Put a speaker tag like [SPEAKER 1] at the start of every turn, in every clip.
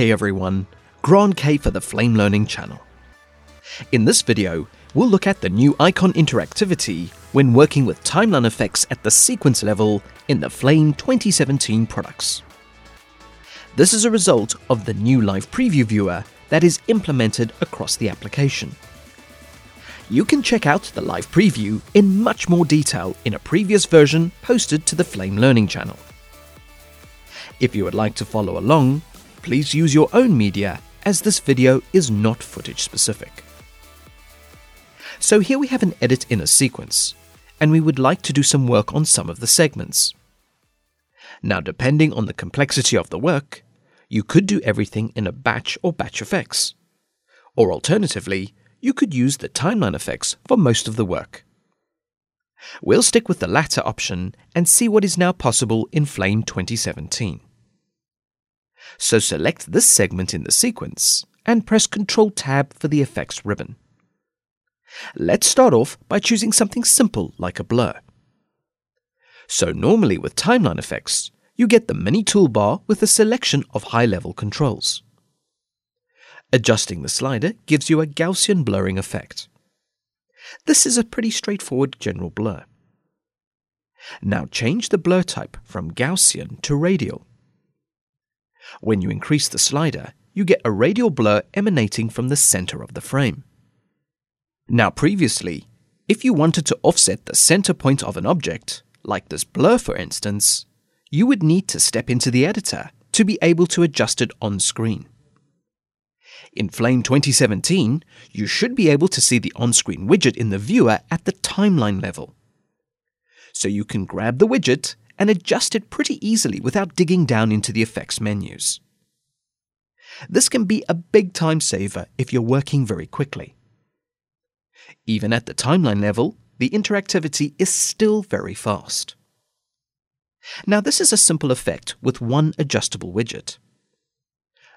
[SPEAKER 1] Hey everyone, Grant Kay for the Flame Learning channel. In this video, we'll look at the new icon interactivity when working with timeline effects at the sequence level in the Flame 2017 products. This is a result of the new live preview viewer that is implemented across the application. You can check out the live preview in much more detail in a previous version posted to the Flame Learning channel. If you would like to follow along, please use your own media as this video is not footage specific. So here we have an edit in a sequence, and we would like to do some work on some of the segments. Now depending on the complexity of the work, you could do everything in a batch or batch effects. Or alternatively, you could use the timeline effects for most of the work. We'll stick with the latter option and see what is now possible in Flame 2017. So select this segment in the sequence and press Ctrl Tab for the effects ribbon. Let's start off by choosing something simple like a blur. So normally with timeline effects, you get the mini toolbar with a selection of high-level controls. Adjusting the slider gives you a Gaussian blurring effect. This is a pretty straightforward general blur. Now change the blur type from Gaussian to radial. When you increase the slider, you get a radial blur emanating from the center of the frame. Now previously, if you wanted to offset the center point of an object, like this blur for instance, you would need to step into the editor to be able to adjust it on screen. In Flame 2017, you should be able to see the on-screen widget in the viewer at the timeline level. So you can grab the widget and adjust it pretty easily without digging down into the effects menus. This can be a big time saver if you're working very quickly. Even at the timeline level, the interactivity is still very fast. Now this is a simple effect with one adjustable widget.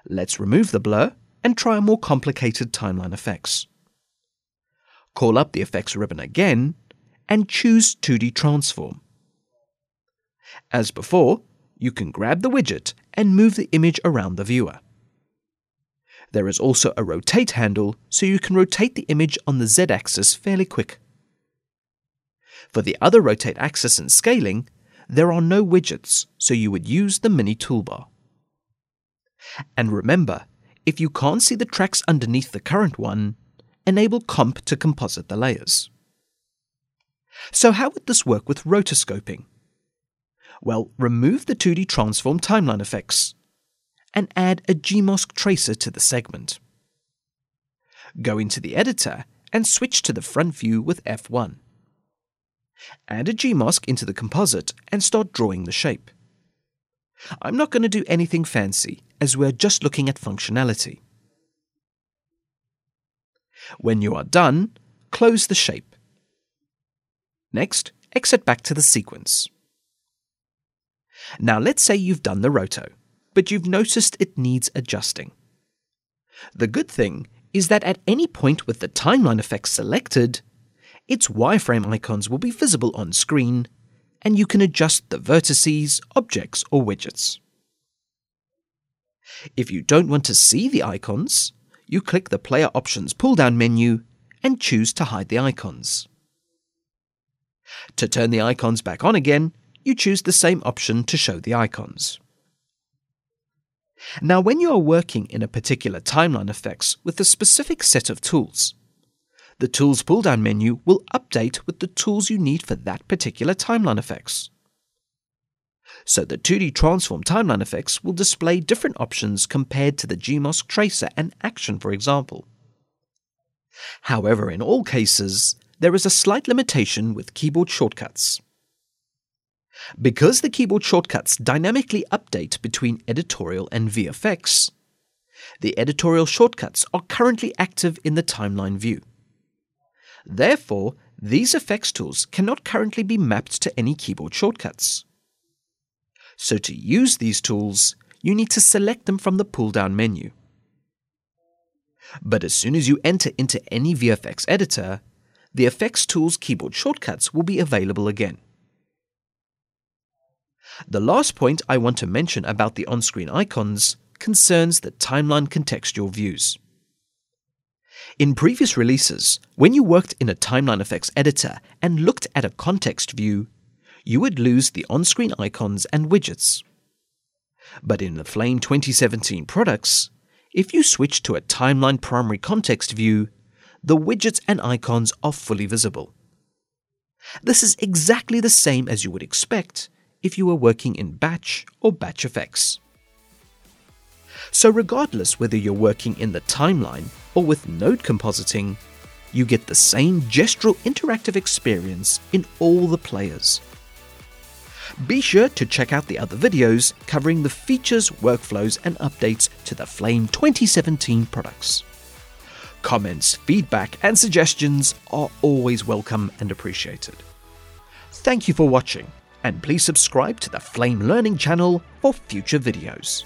[SPEAKER 1] Let's remove the blur and try a more complicated timeline effects. Call up the effects ribbon again and choose 2D transform. As before, you can grab the widget and move the image around the viewer. There is also a rotate handle so you can rotate the image on the z-axis fairly quick. For the other rotate axis and scaling, there are no widgets, so you would use the mini toolbar. And remember, if you can't see the tracks underneath the current one, enable Comp to composite the layers. So how would this work with rotoscoping? Well, remove the 2D transform timeline effects and add a GMask tracer to the segment. Go into the editor and switch to the front view with F1. Add a GMask into the composite and start drawing the shape. I'm not going to do anything fancy as we're just looking at functionality. When you are done, close the shape. Next, exit back to the sequence. Now let's say you've done the roto, but you've noticed it needs adjusting. The good thing is that at any point with the timeline effect selected, its wireframe icons will be visible on screen, and you can adjust the vertices, objects, or widgets. If you don't want to see the icons, you click the Player Options pull-down menu and choose to hide the icons. To turn the icons back on again, you choose the same option to show the icons. Now, when you are working in a particular timeline effects with a specific set of tools, the Tools pull-down menu will update with the tools you need for that particular timeline effects. So the 2D transform timeline effects will display different options compared to the GMask tracer and action, for example. However, in all cases, there is a slight limitation with keyboard shortcuts. Because the keyboard shortcuts dynamically update between editorial and VFX, the editorial shortcuts are currently active in the timeline view. Therefore, these effects tools cannot currently be mapped to any keyboard shortcuts. So to use these tools, you need to select them from the pull-down menu. But as soon as you enter into any VFX editor, the effects tool's keyboard shortcuts will be available again. The last point I want to mention about the on-screen icons concerns the timeline contextual views. In previous releases, when you worked in a Timeline Effects editor and looked at a context view, you would lose the on-screen icons and widgets. But in the Flame 2017 products, if you switch to a timeline primary context view, the widgets and icons are fully visible. This is exactly the same as you would expect if you were working in batch or batch effects. So regardless whether you're working in the timeline or with node compositing, you get the same gestural interactive experience in all the players. Be sure to check out the other videos covering the features, workflows, and updates to the Flame 2017 products. Comments, feedback, and suggestions are always welcome and appreciated. Thank you for watching, and please subscribe to the Flame Learning channel for future videos.